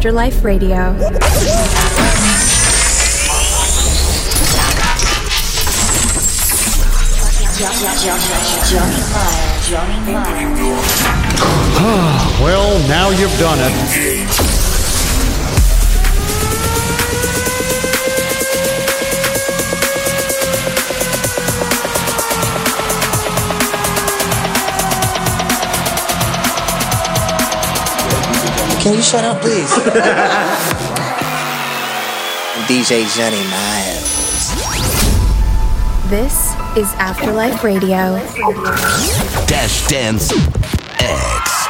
Afterlife Radio. well, now you've done it. Can you shut up, please? DJ Jonney Miles. This is Afterlife Radio. Dash Dance X.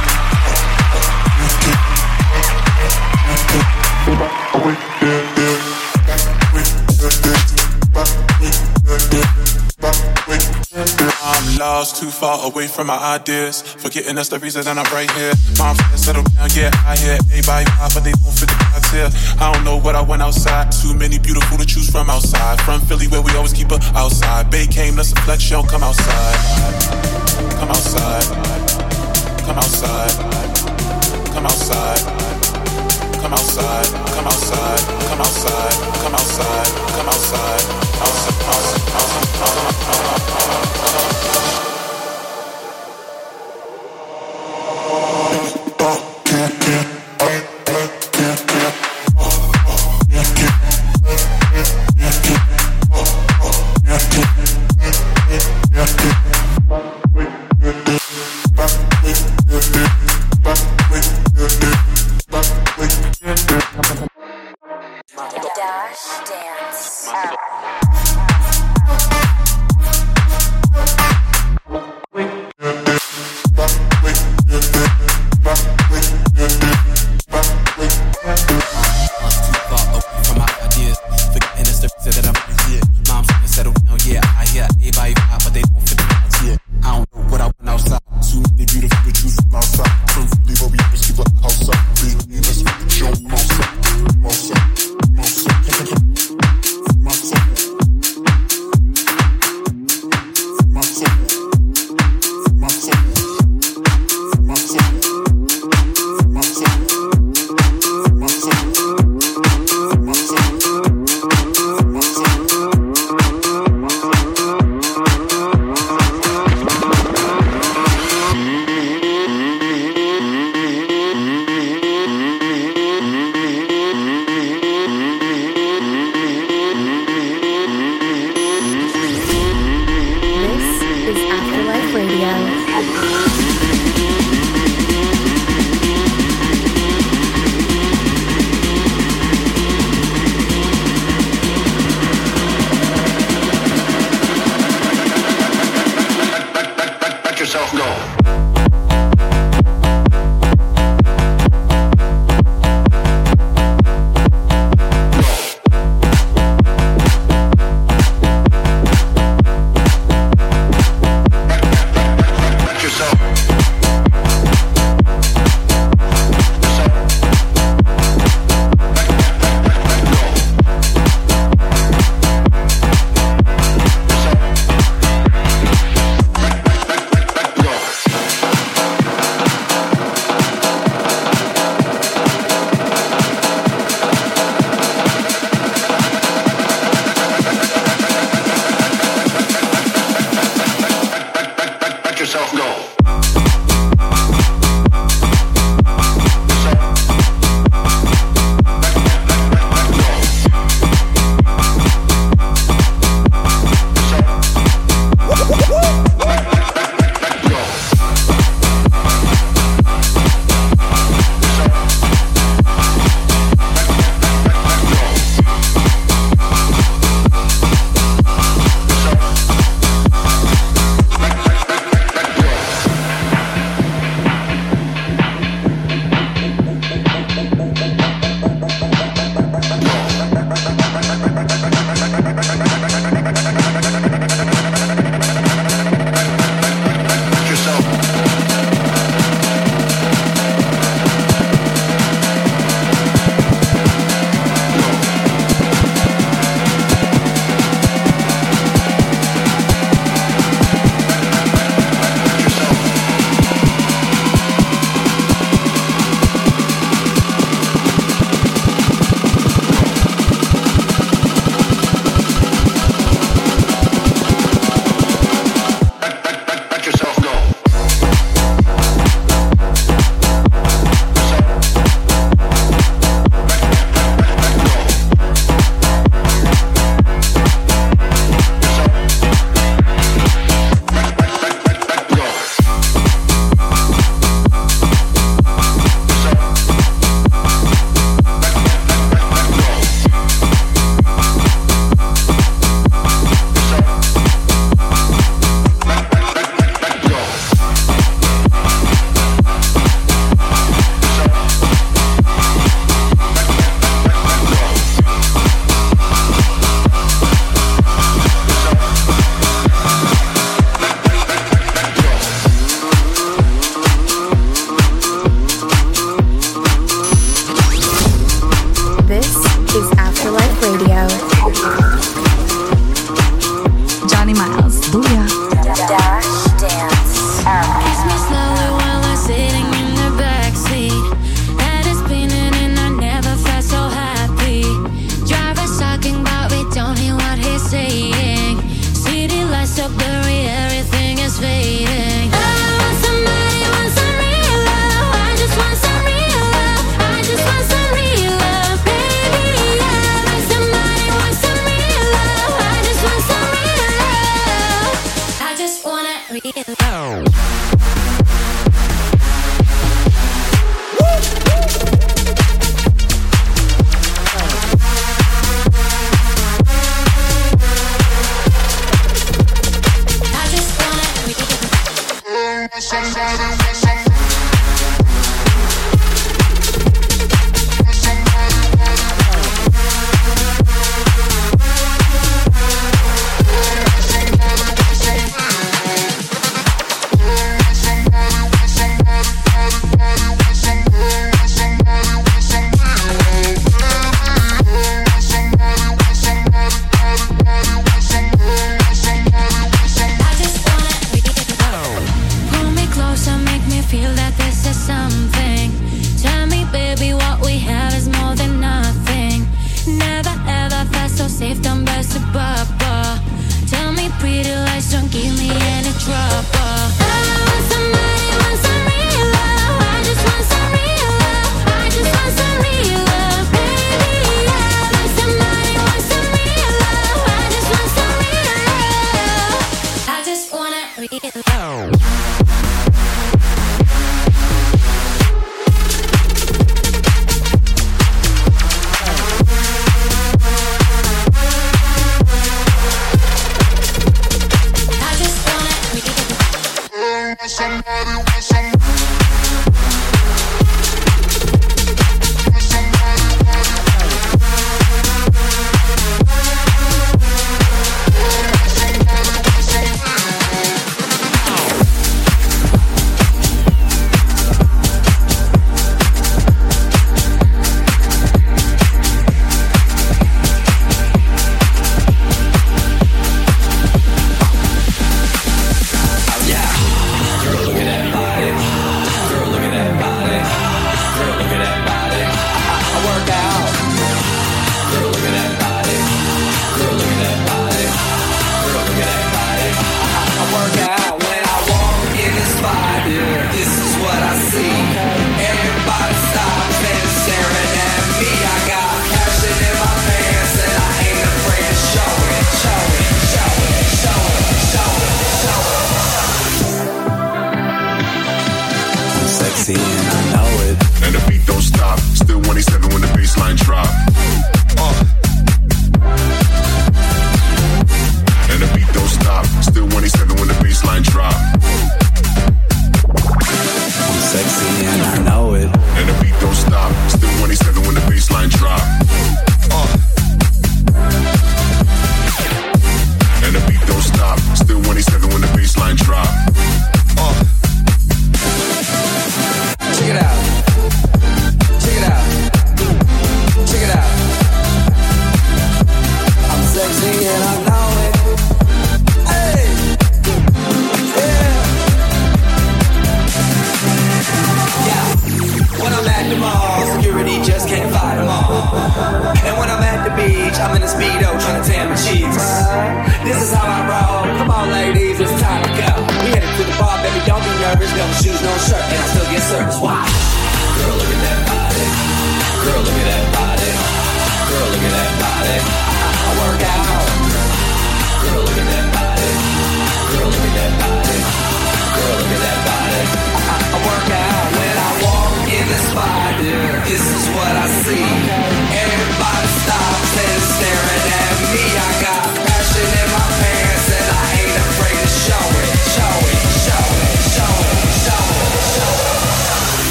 far away from my ideas. Forgetting that's the reason that I'm right here. Mom settle down, yeah, I hear everybody pop, but they don't fit the here. I don't know what I went outside. Too many beautiful to choose from outside. From Philly, where we always keep her outside. Bay came, let's flex, show, come outside. Come outside. Come outside. Come outside. Come outside. Come outside. Come outside. Come outside. Come outside. Outside. Outside. Outside.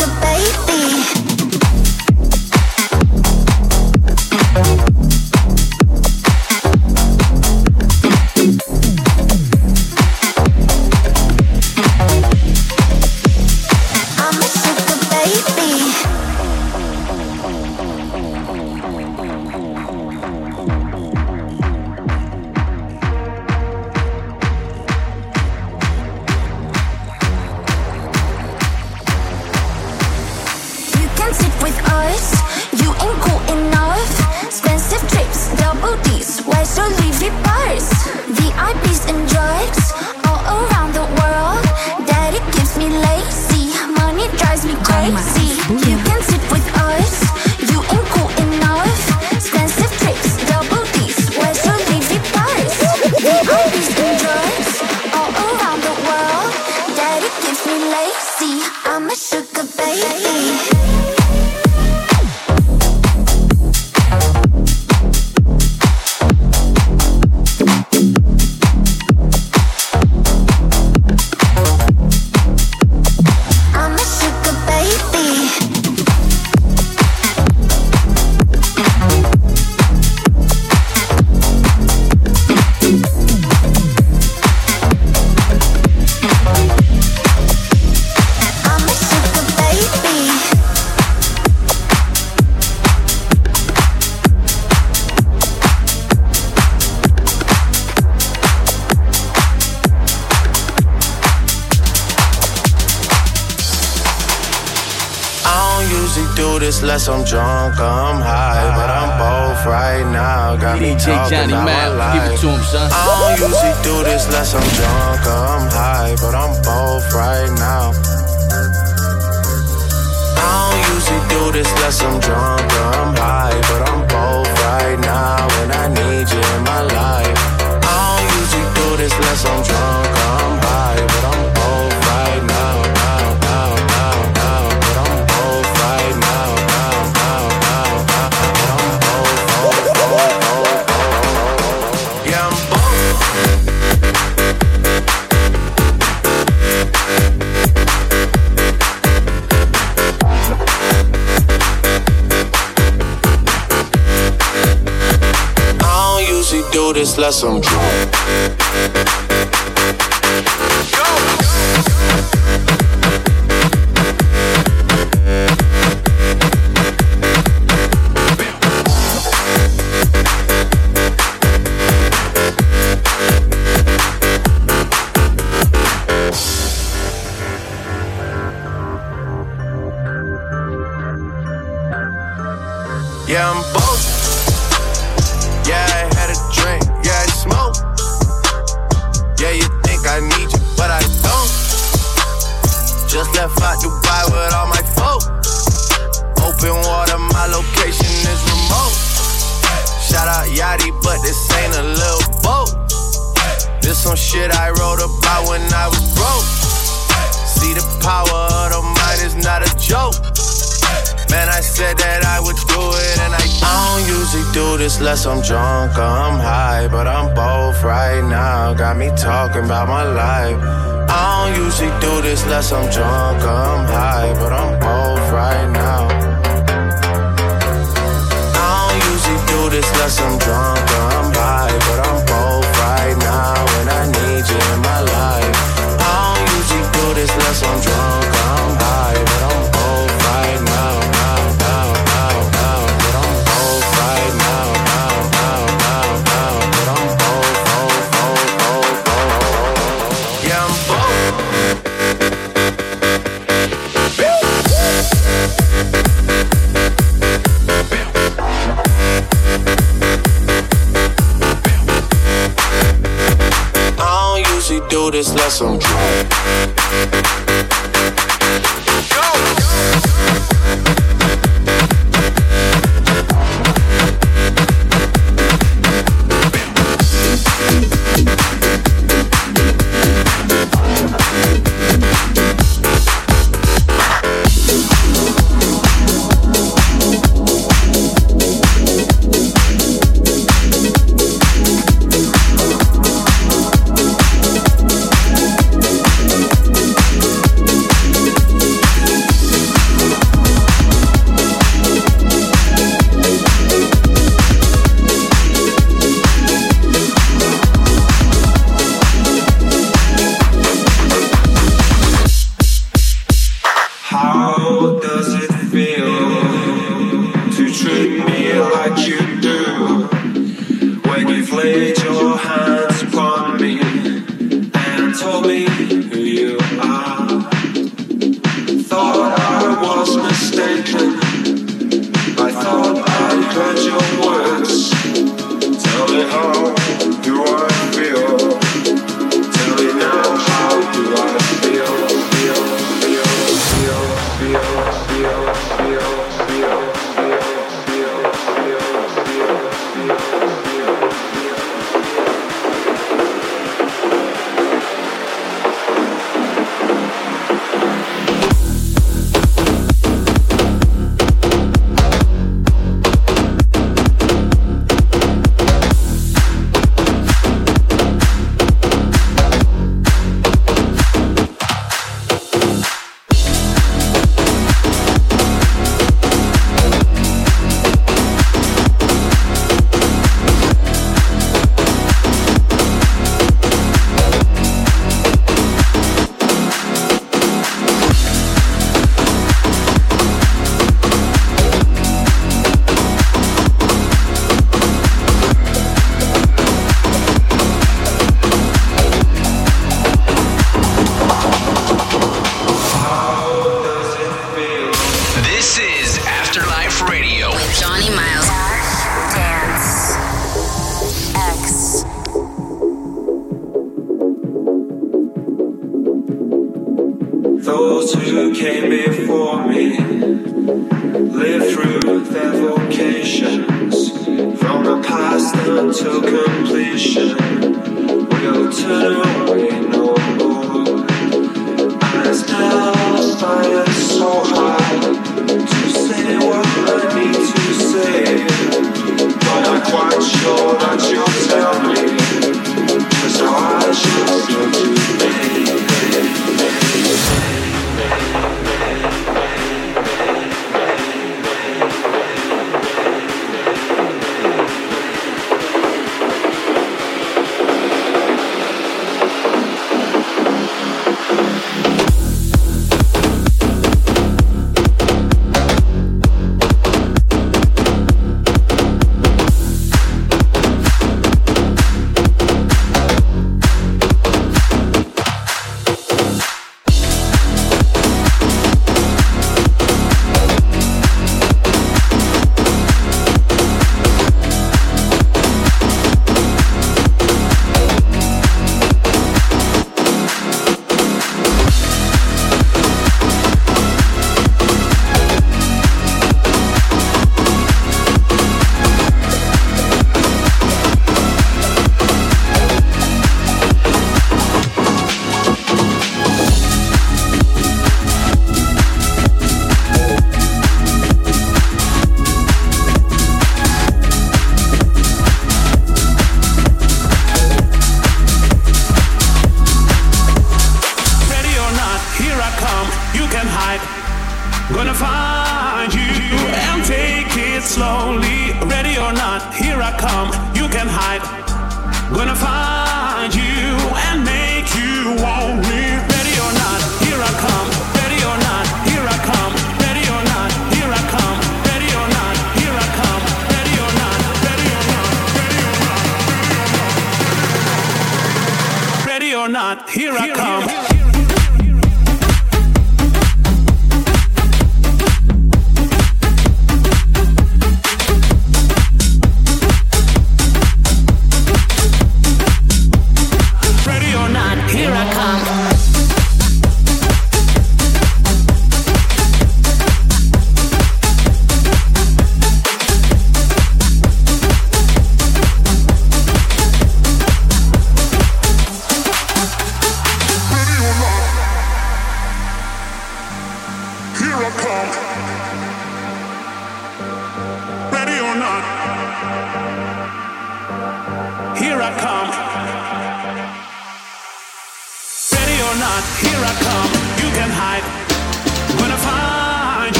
like a baby. I'm drunk, I'm high, but I'm both right now. I don't usually do this unless I'm drunk, I'm high, but I'm Some awesome.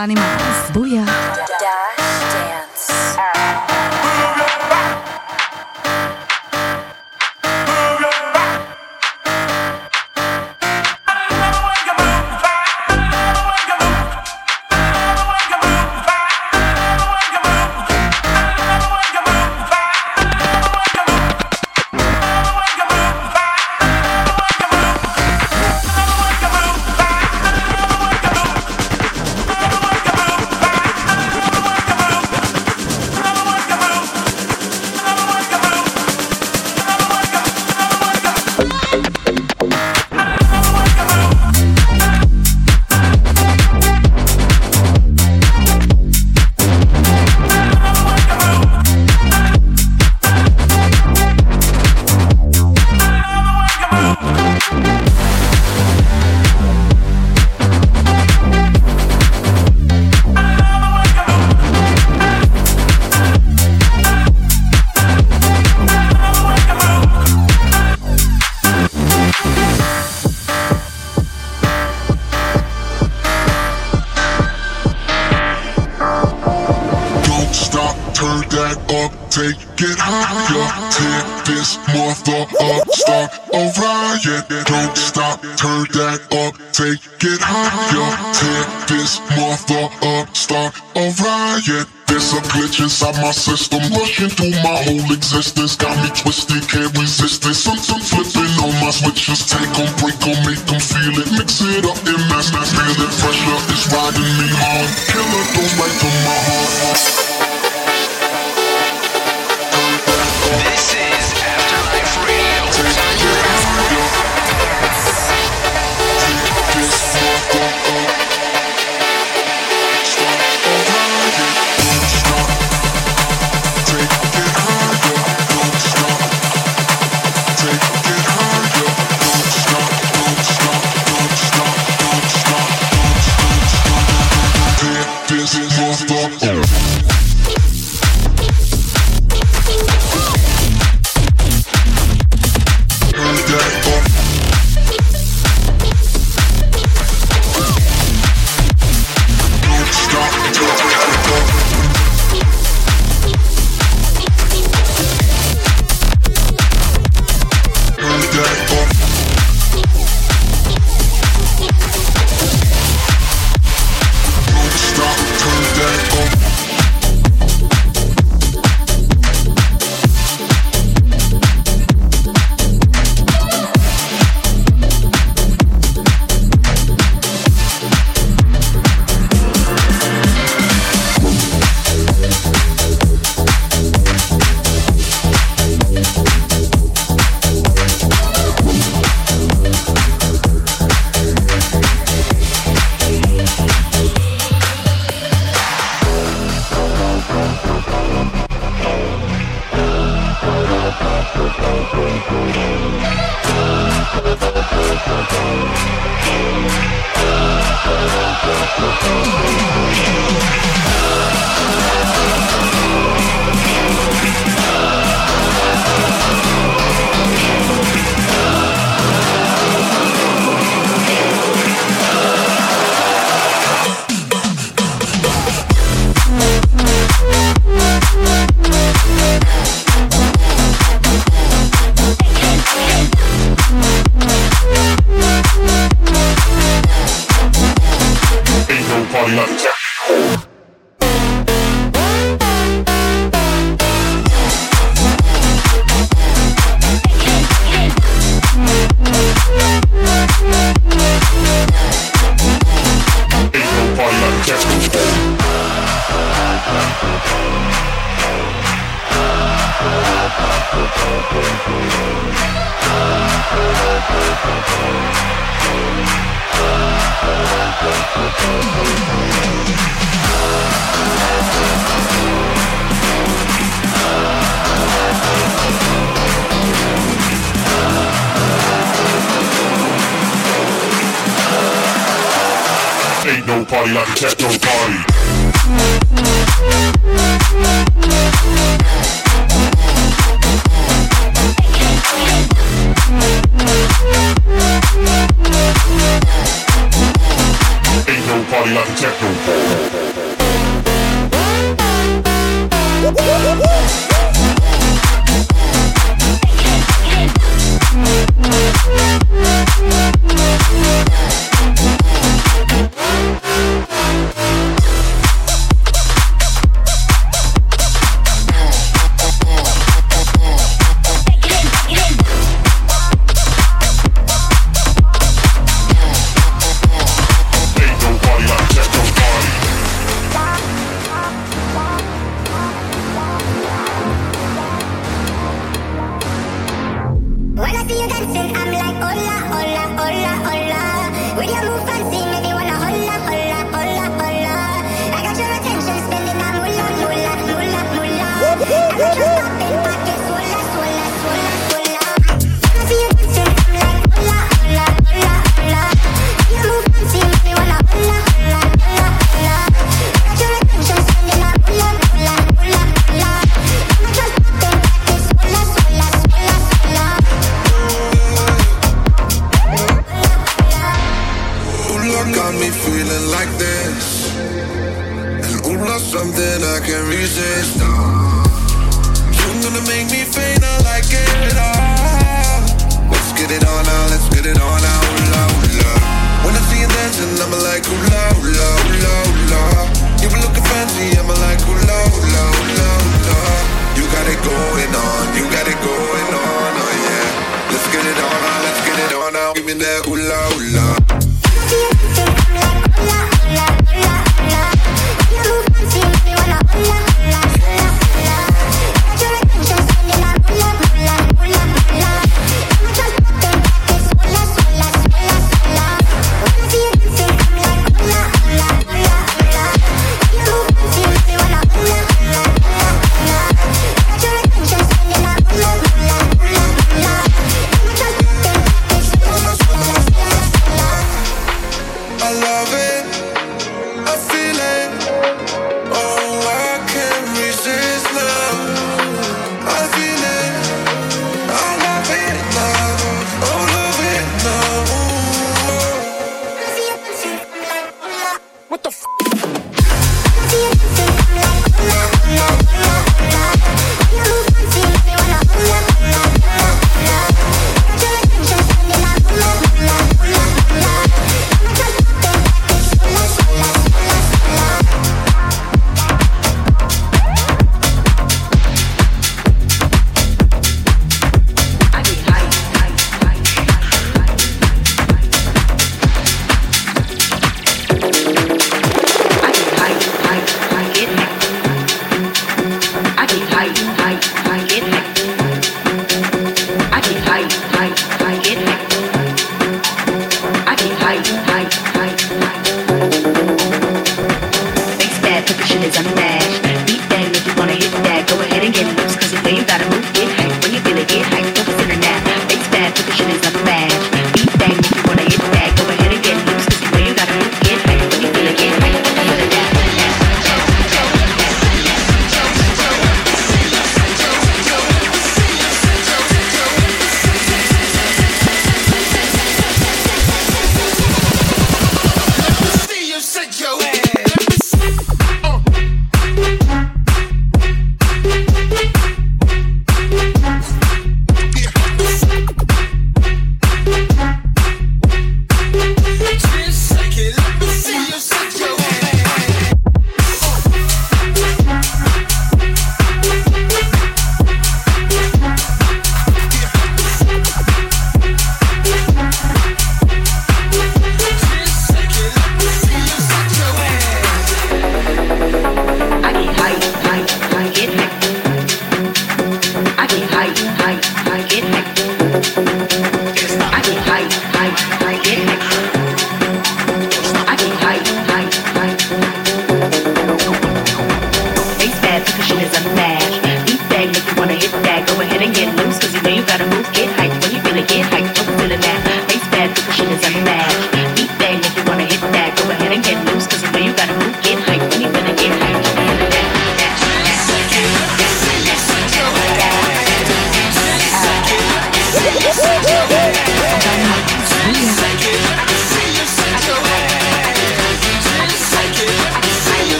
Jonney Miles. Booyah.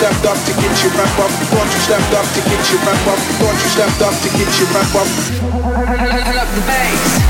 stepped up to get your rep up. Thought you stepped up to get your rep up. Thought you stepped up to get your rep up. Hang up the bass.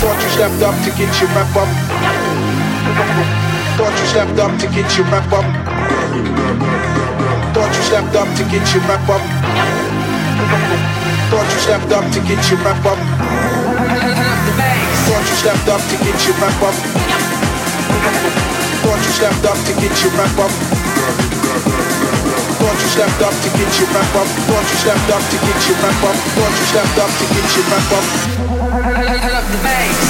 Thought you stepped up to get your rep up. Thought you stepped up to get your rep up. Thought you stepped up to get your rep up. Thought you up to get your up. Thought you up to get your up. Thought you up to get your up you stepped up to get your rap up. Thought you stepped up to get your rap up. Thought you stepped up to get your rap up. I love the bass.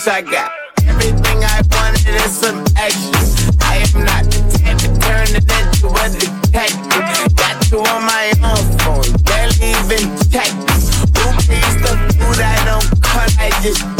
bitch, I got everything I wanted and some extras. I am not the type of turning into a detective. Got you on my own phone, barely even text. Who pays the food I don't cut? I just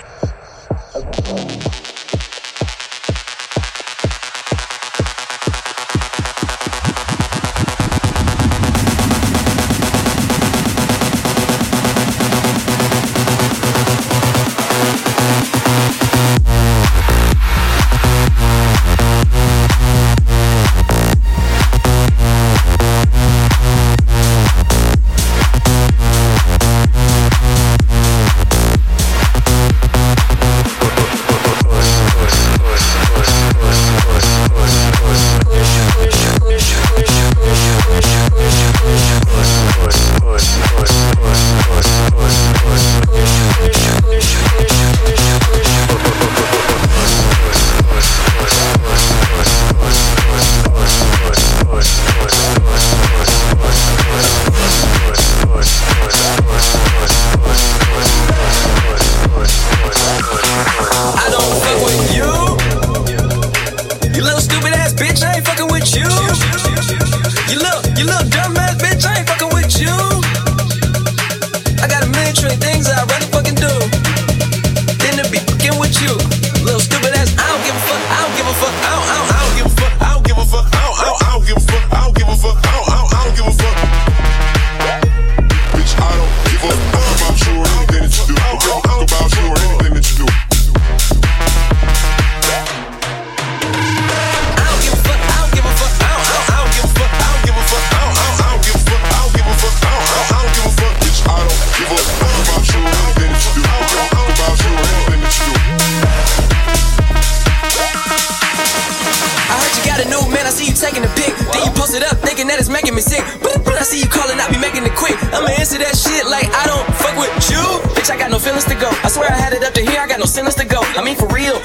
me sick. But when I see you calling, I be making it quick. I'ma answer that shit like I don't fuck with you. Bitch, I got no feelings to go. I swear I had it up to here, I got no feelings to go. I mean, for real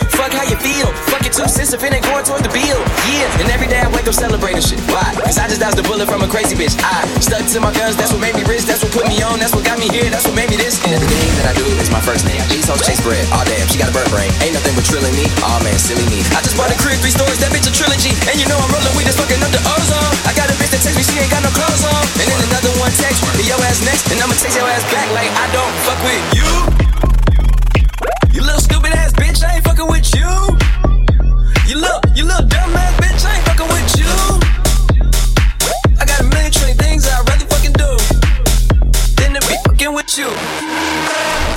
you feel. Fuck your two cents if it ain't going toward the bill. Yeah, and every day I wake up celebrating shit. Why? Cause I just dodged a bullet from a crazy bitch. I stuck to my guns, that's what made me rich, that's what put me on, that's what got me here, that's what made me this. And the everything that I do is my first name. These hoes chase bread, all oh, damn, she got a bird brain. Ain't nothing but trilling me, aw oh, man, silly me. I just bought a crib, three stories, that bitch a trilogy. And you know I'm rolling weed this fucking up the ozone. I got a bitch that text me, she ain't got no clothes on. And then another one text me, yo ass next, and I'ma text your ass back like I don't fuck with you. You look, you look dumb ass bitch, ain't fucking with you. I got a million trillion things I'd rather fucking do than to be fucking with you.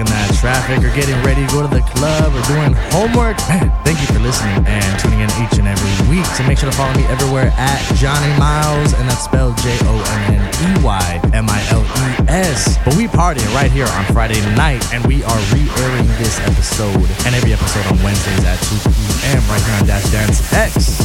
In that traffic or getting ready to go to the club or doing homework. Man, thank you for listening and tuning in each and every week. So make sure to follow me everywhere at Jonney Miles, and that's spelled J O N N E Y M I L E S. But we party right here on Friday night, and we are re airing this episode and every episode on Wednesdays at 2 p.m. right here on Dash Dance X.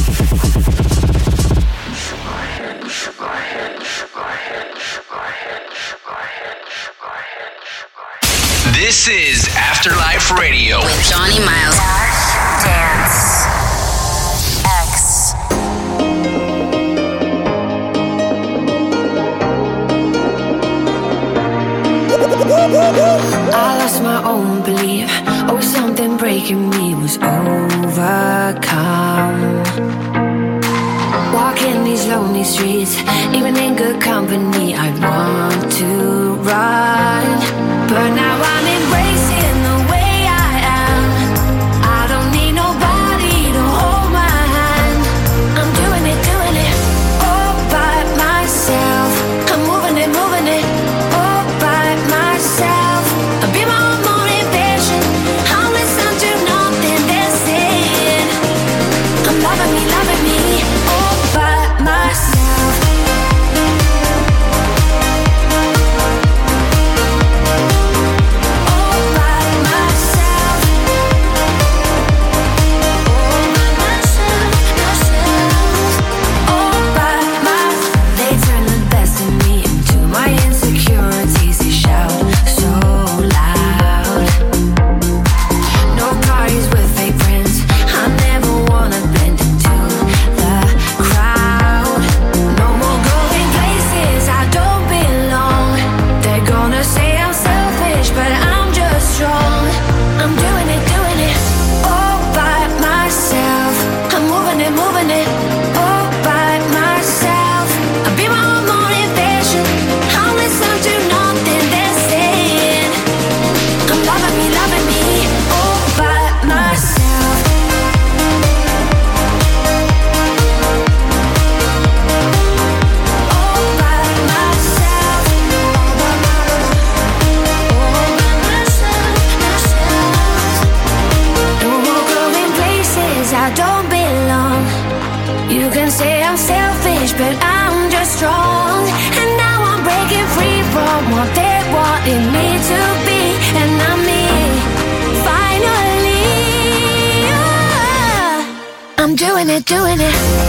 This is Afterlife Radio with Jonney Miles. Dash, dance, X. I lost my own belief. Oh, something breaking me was overcome. Walking these lonely streets, even in good company, I want to run. But now I'm. it, doing it.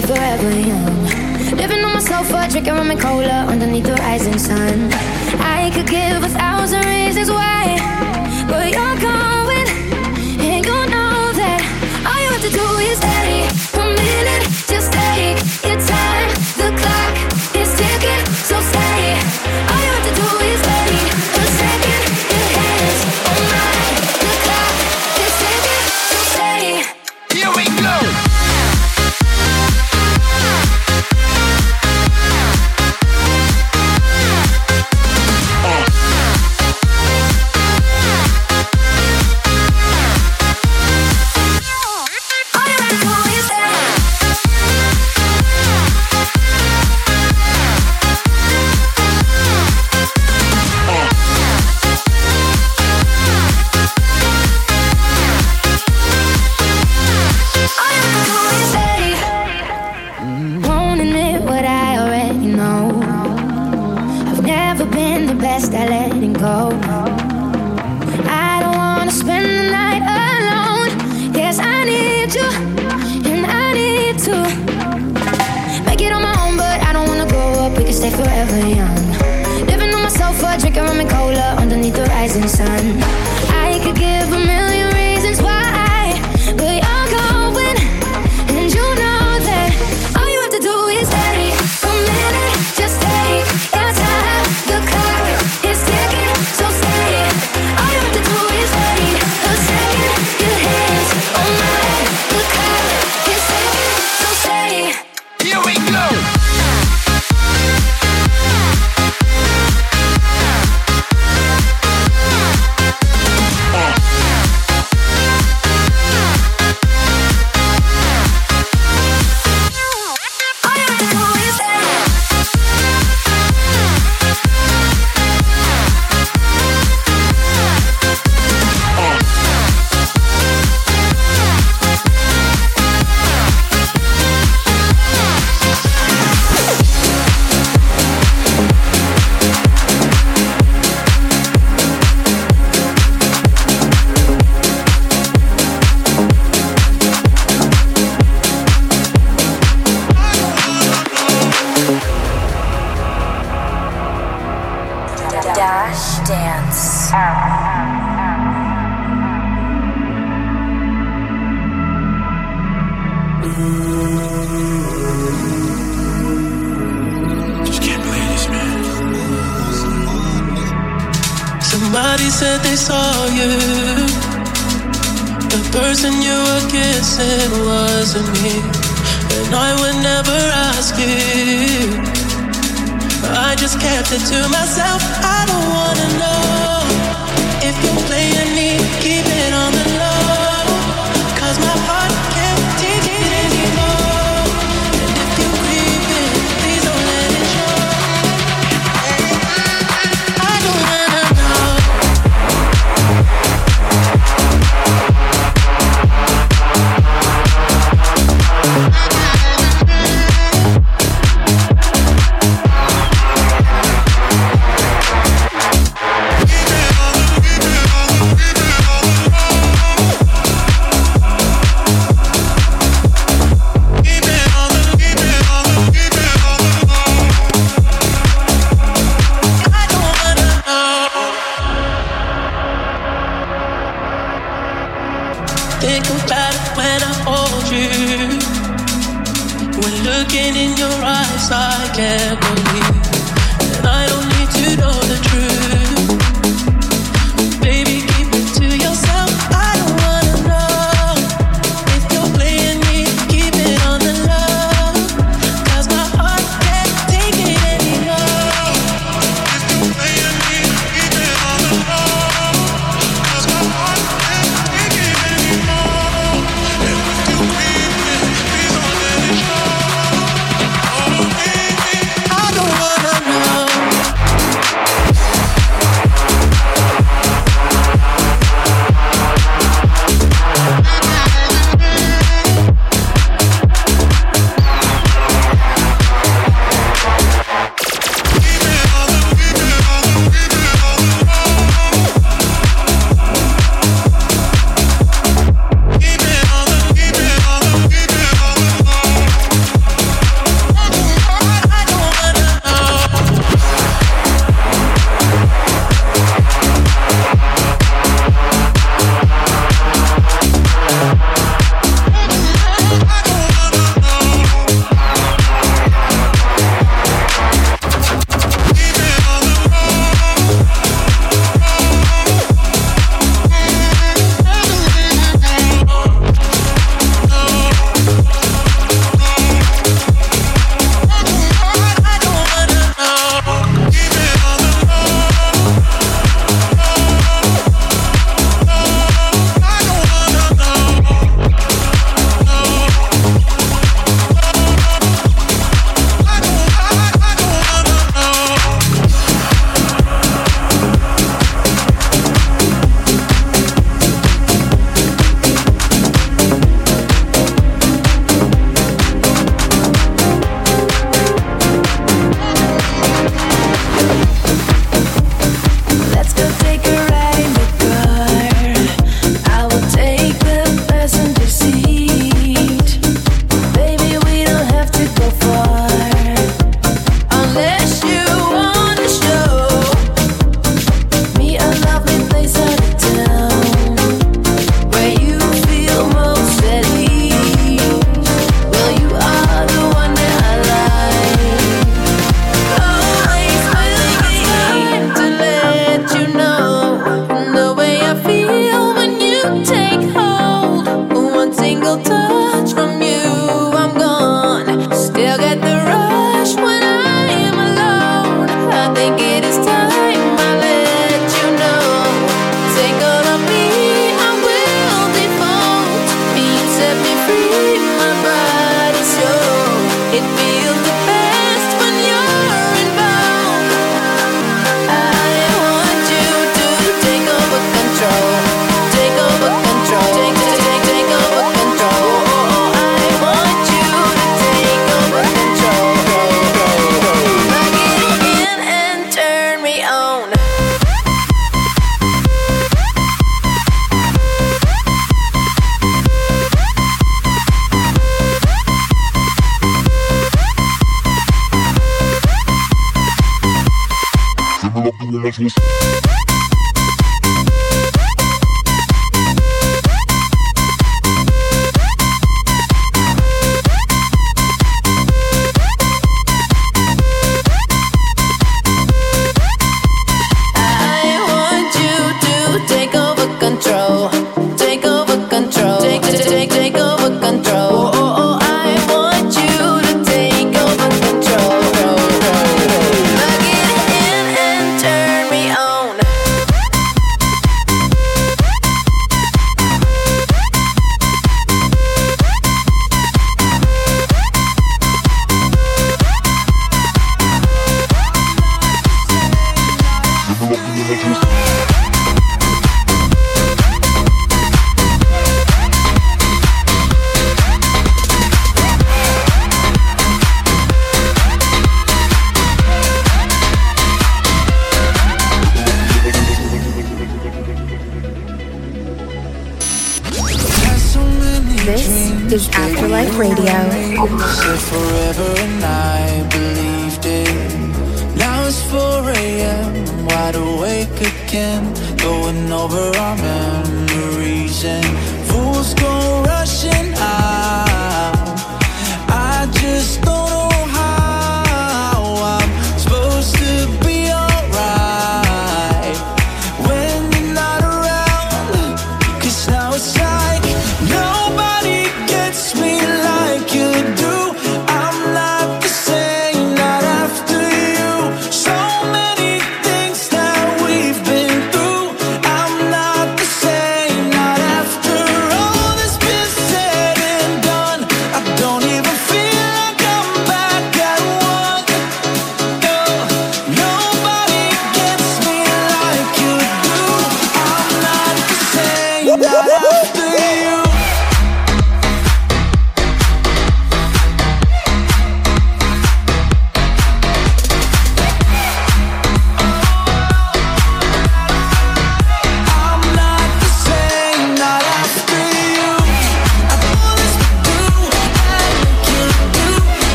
stay forever young. Living on my sofa, drinking rum and cola underneath the rising sun. I could give a thousand reasons why, but you're going, and you know that all you have to do is stay a minute, just take your time. The clock.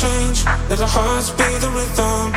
Change. Let our hearts be the rhythm.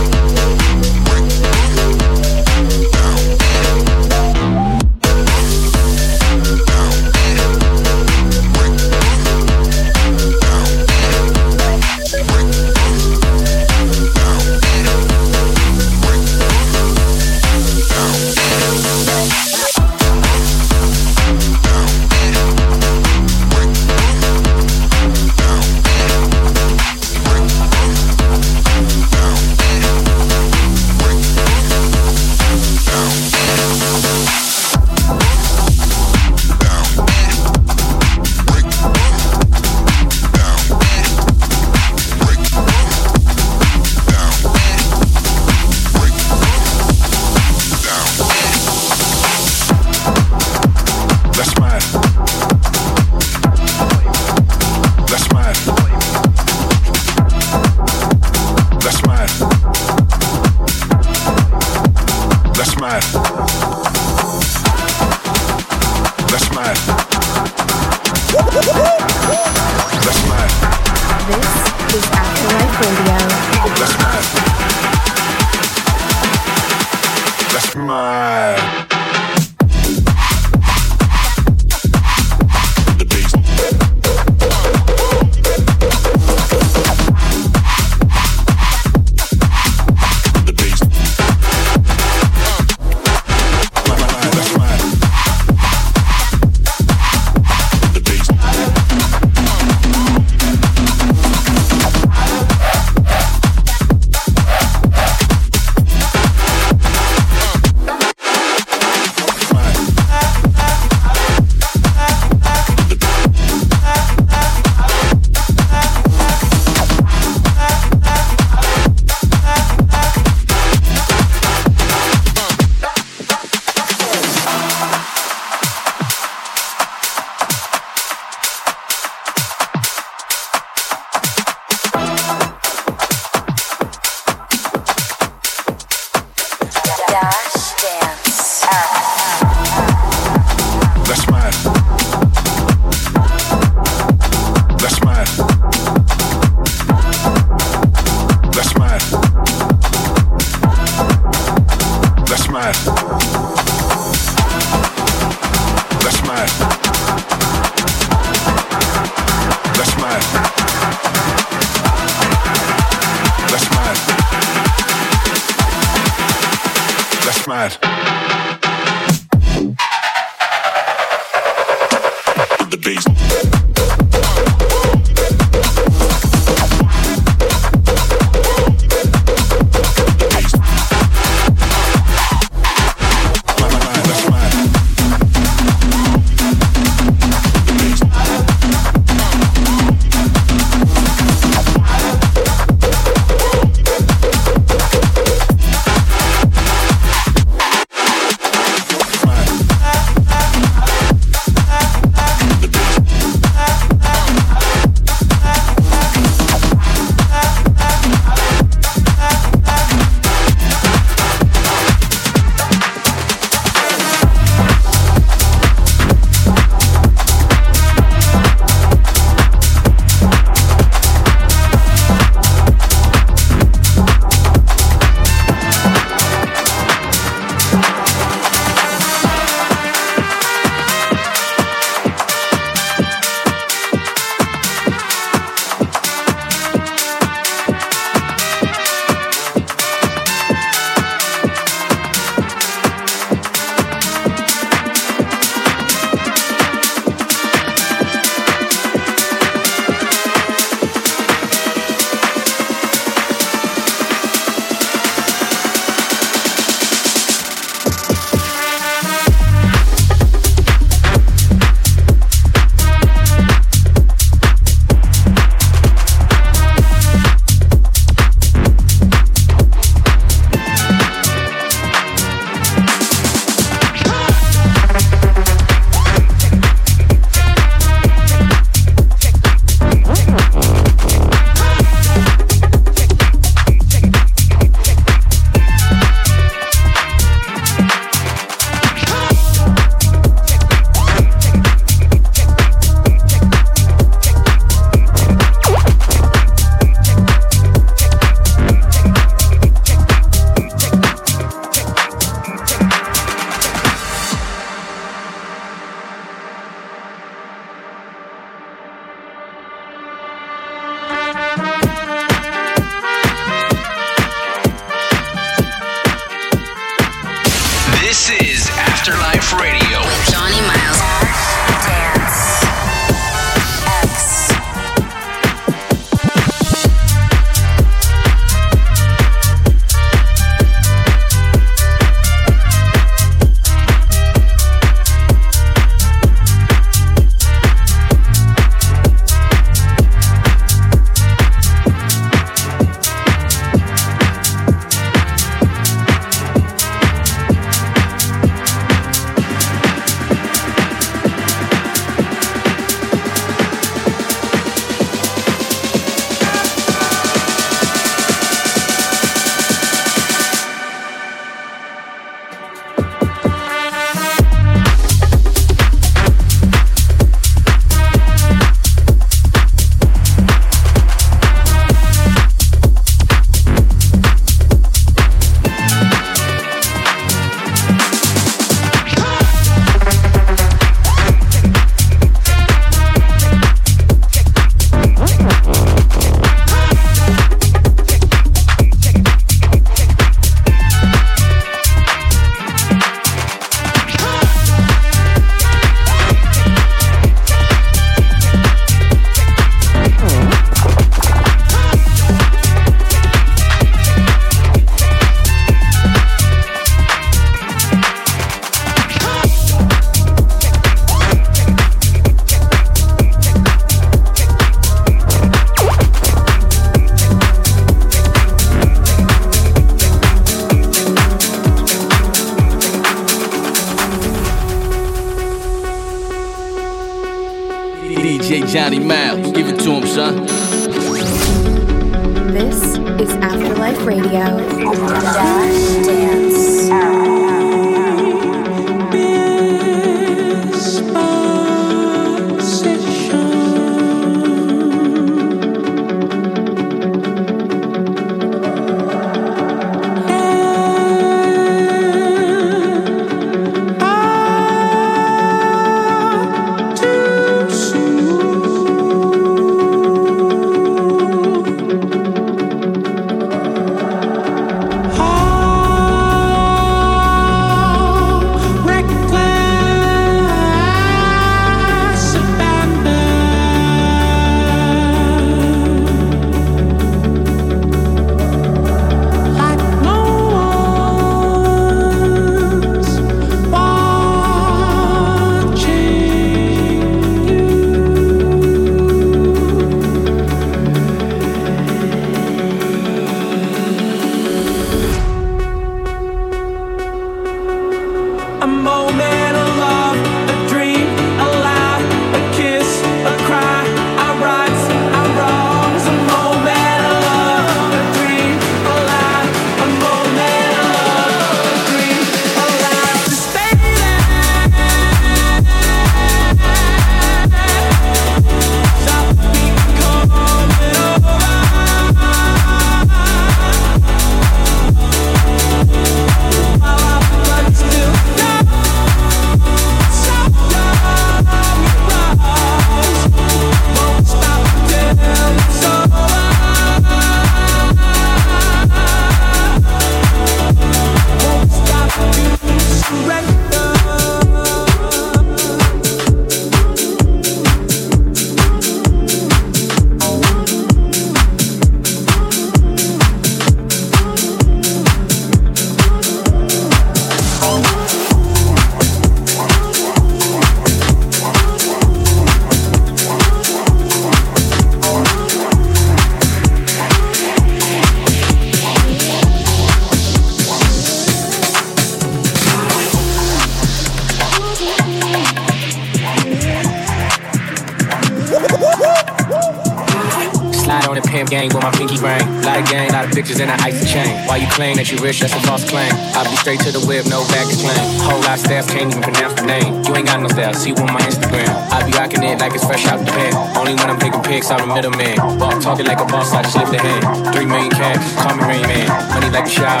Middleman. Walk talking like a boss, I just lift the hand. Three million cash, call me Rain Man. Money like a shop,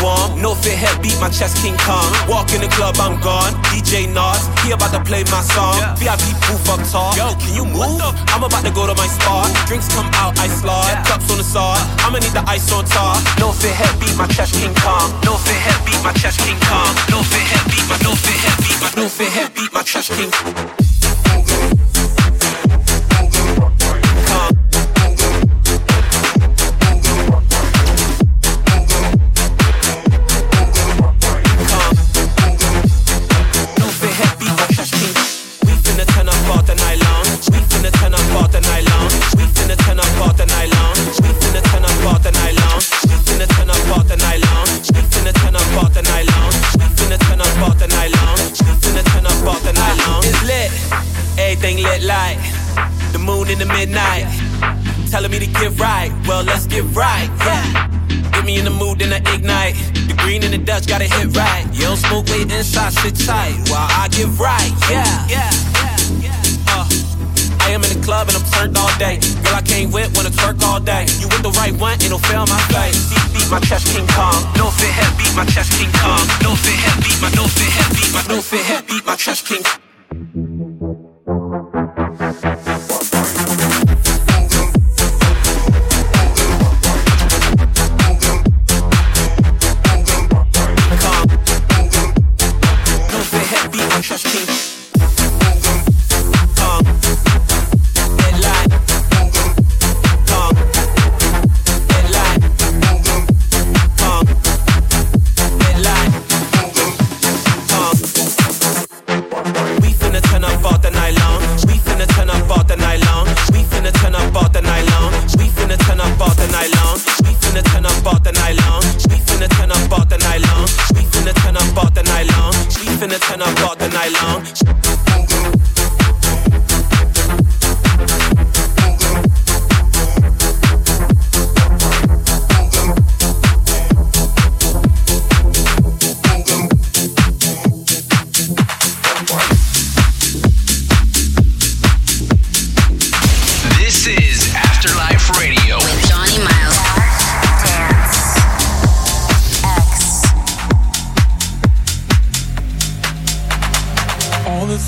warm. No fit head beat my chest King Kong. Walk in the club, I'm gone. DJ Nas, he about to play my song. VIP booth up tall. Yo, can you move? I'm about to go to my spot. Drinks come out, I slide. Cups on the side. I'ma need the ice on top. No fit head beat my chest King Kong. No fit head beat my chest King Kong. No fit head beat my no fit head beat my no fit head beat my chest King get right. Well, let's get right. Yeah. Get me in the mood, then I ignite. The green and the Dutch gotta hit right. You don't smoke way inside, sit tight. While I get right. Yeah. Yeah. Uh, I am in the club and I'm turned all day. Girl, I can't whip, wanna twerk all day. You with the right one, no fail my face. Beat, beat my chest, King Kong. No fit head, beat my chest, King Kong. No fit head, beat my, no fit head, beat my, no fit head, beat my chest, King. No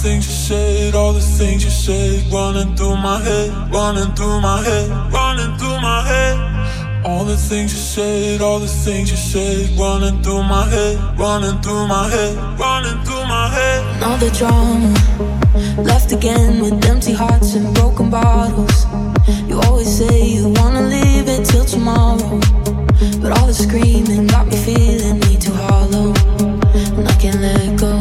things you said, all the things you said, running through my head, running through my head, running through my head. All the things you said, all the things you said, running through my head, running through my head, running through my head. All the drama, left again with empty hearts and broken bottles. You always say you wanna leave it till tomorrow, but all the screaming got me feeling way too hollow, and I can't let go.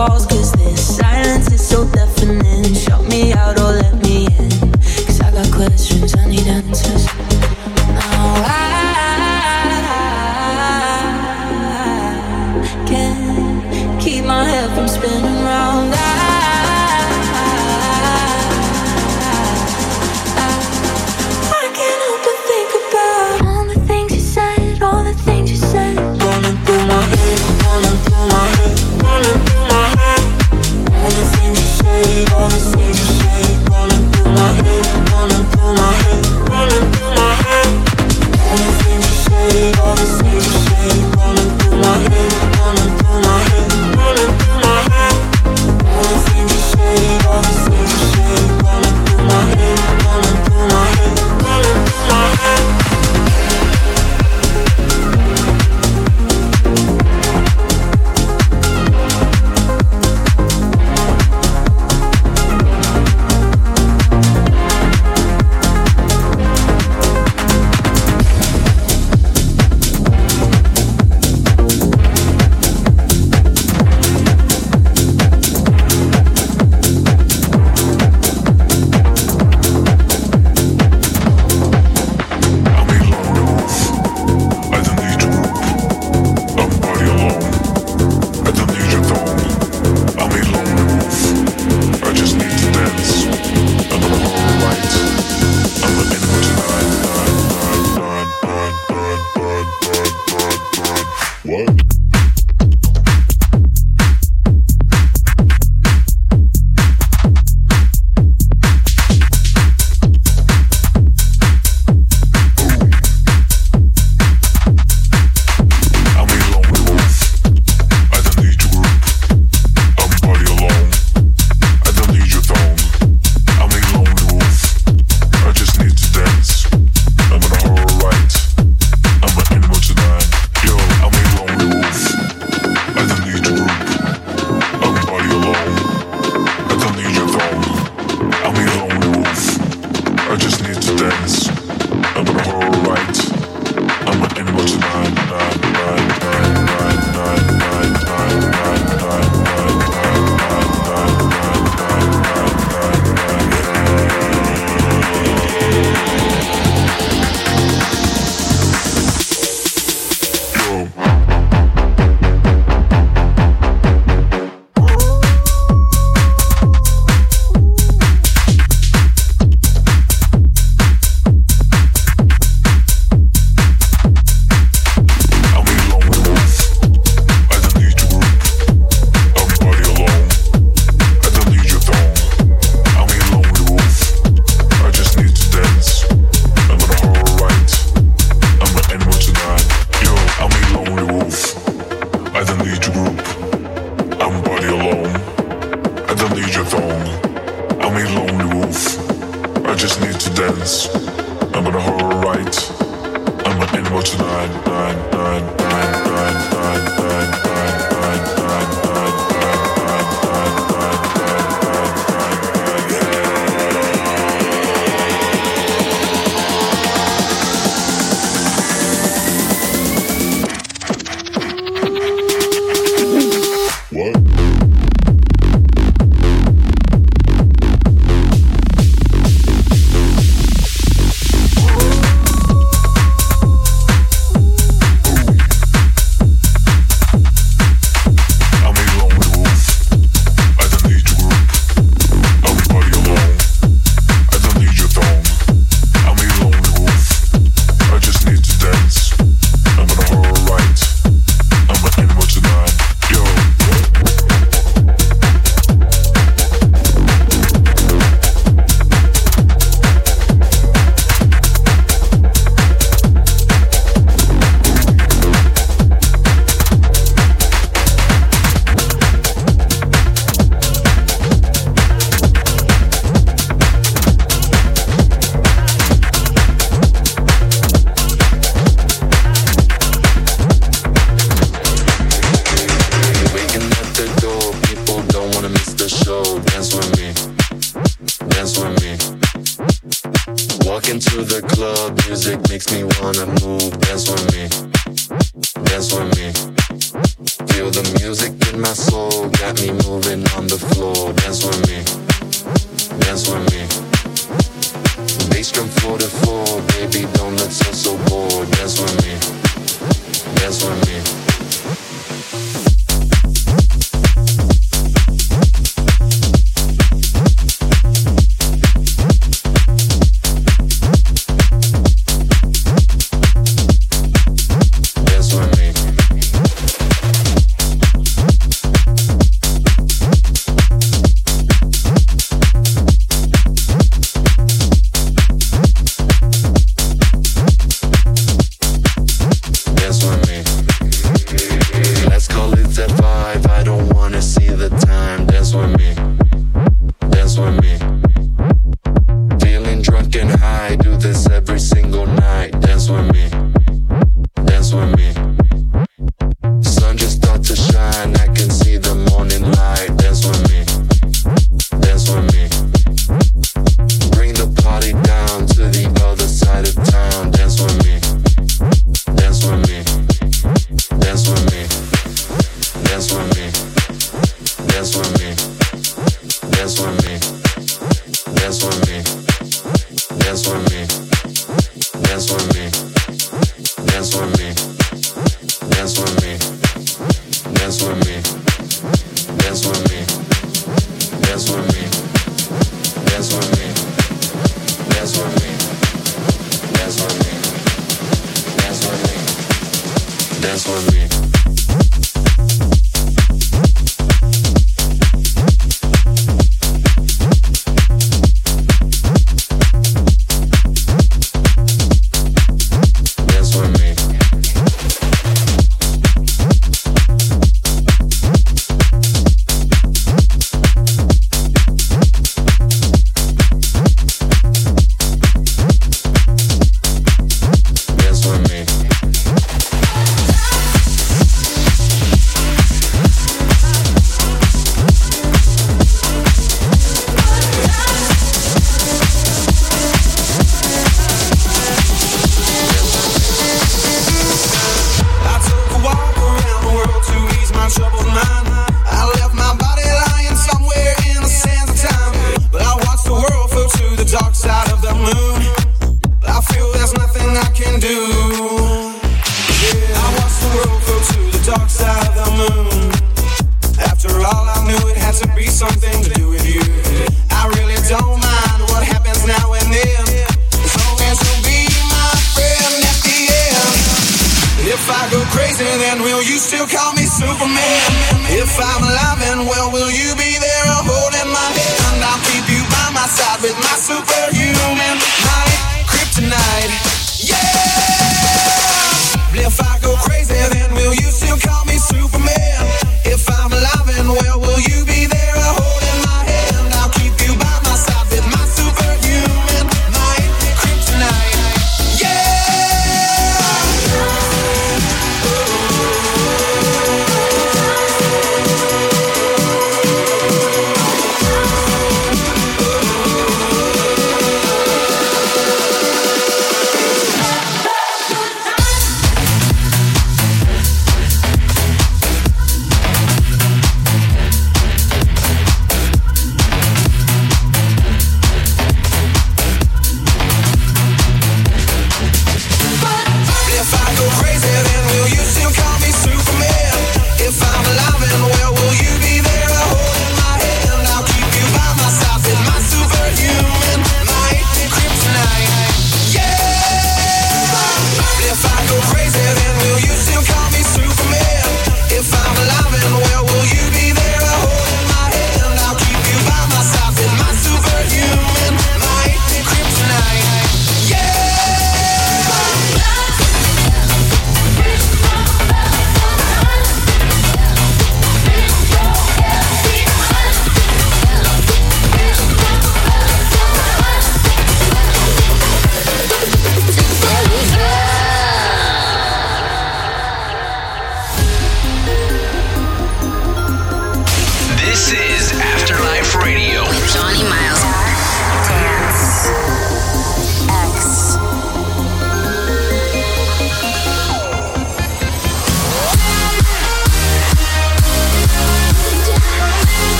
walls, cause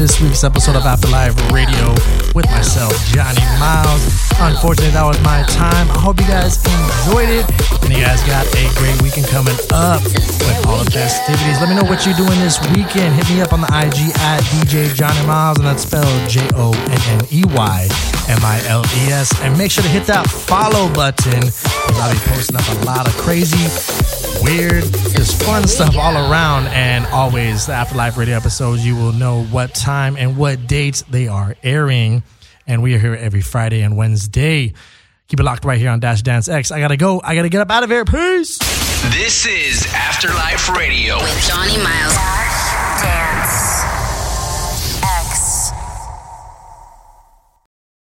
this week's episode of Afterlife Radio with myself, Jonney Miles. Unfortunately, that was my time. I hope you guys enjoyed it and you guys got a great weekend coming up with all the festivities. Let me know what you're doing this weekend. Hit me up on the IG at DJ Jonney Miles, and that's spelled J O N N E Y M I L E S. And make sure to hit that follow button because I'll be posting up a lot of crazy weird, just fun stuff all around. And always, the Afterlife Radio episodes, you will know what time and what dates they are airing. And we are here every Friday and Wednesday. Keep it locked right here on Dash Dance X. I gotta go. I gotta get up out of here. Peace. This is Afterlife Radio. With Jonney Miles.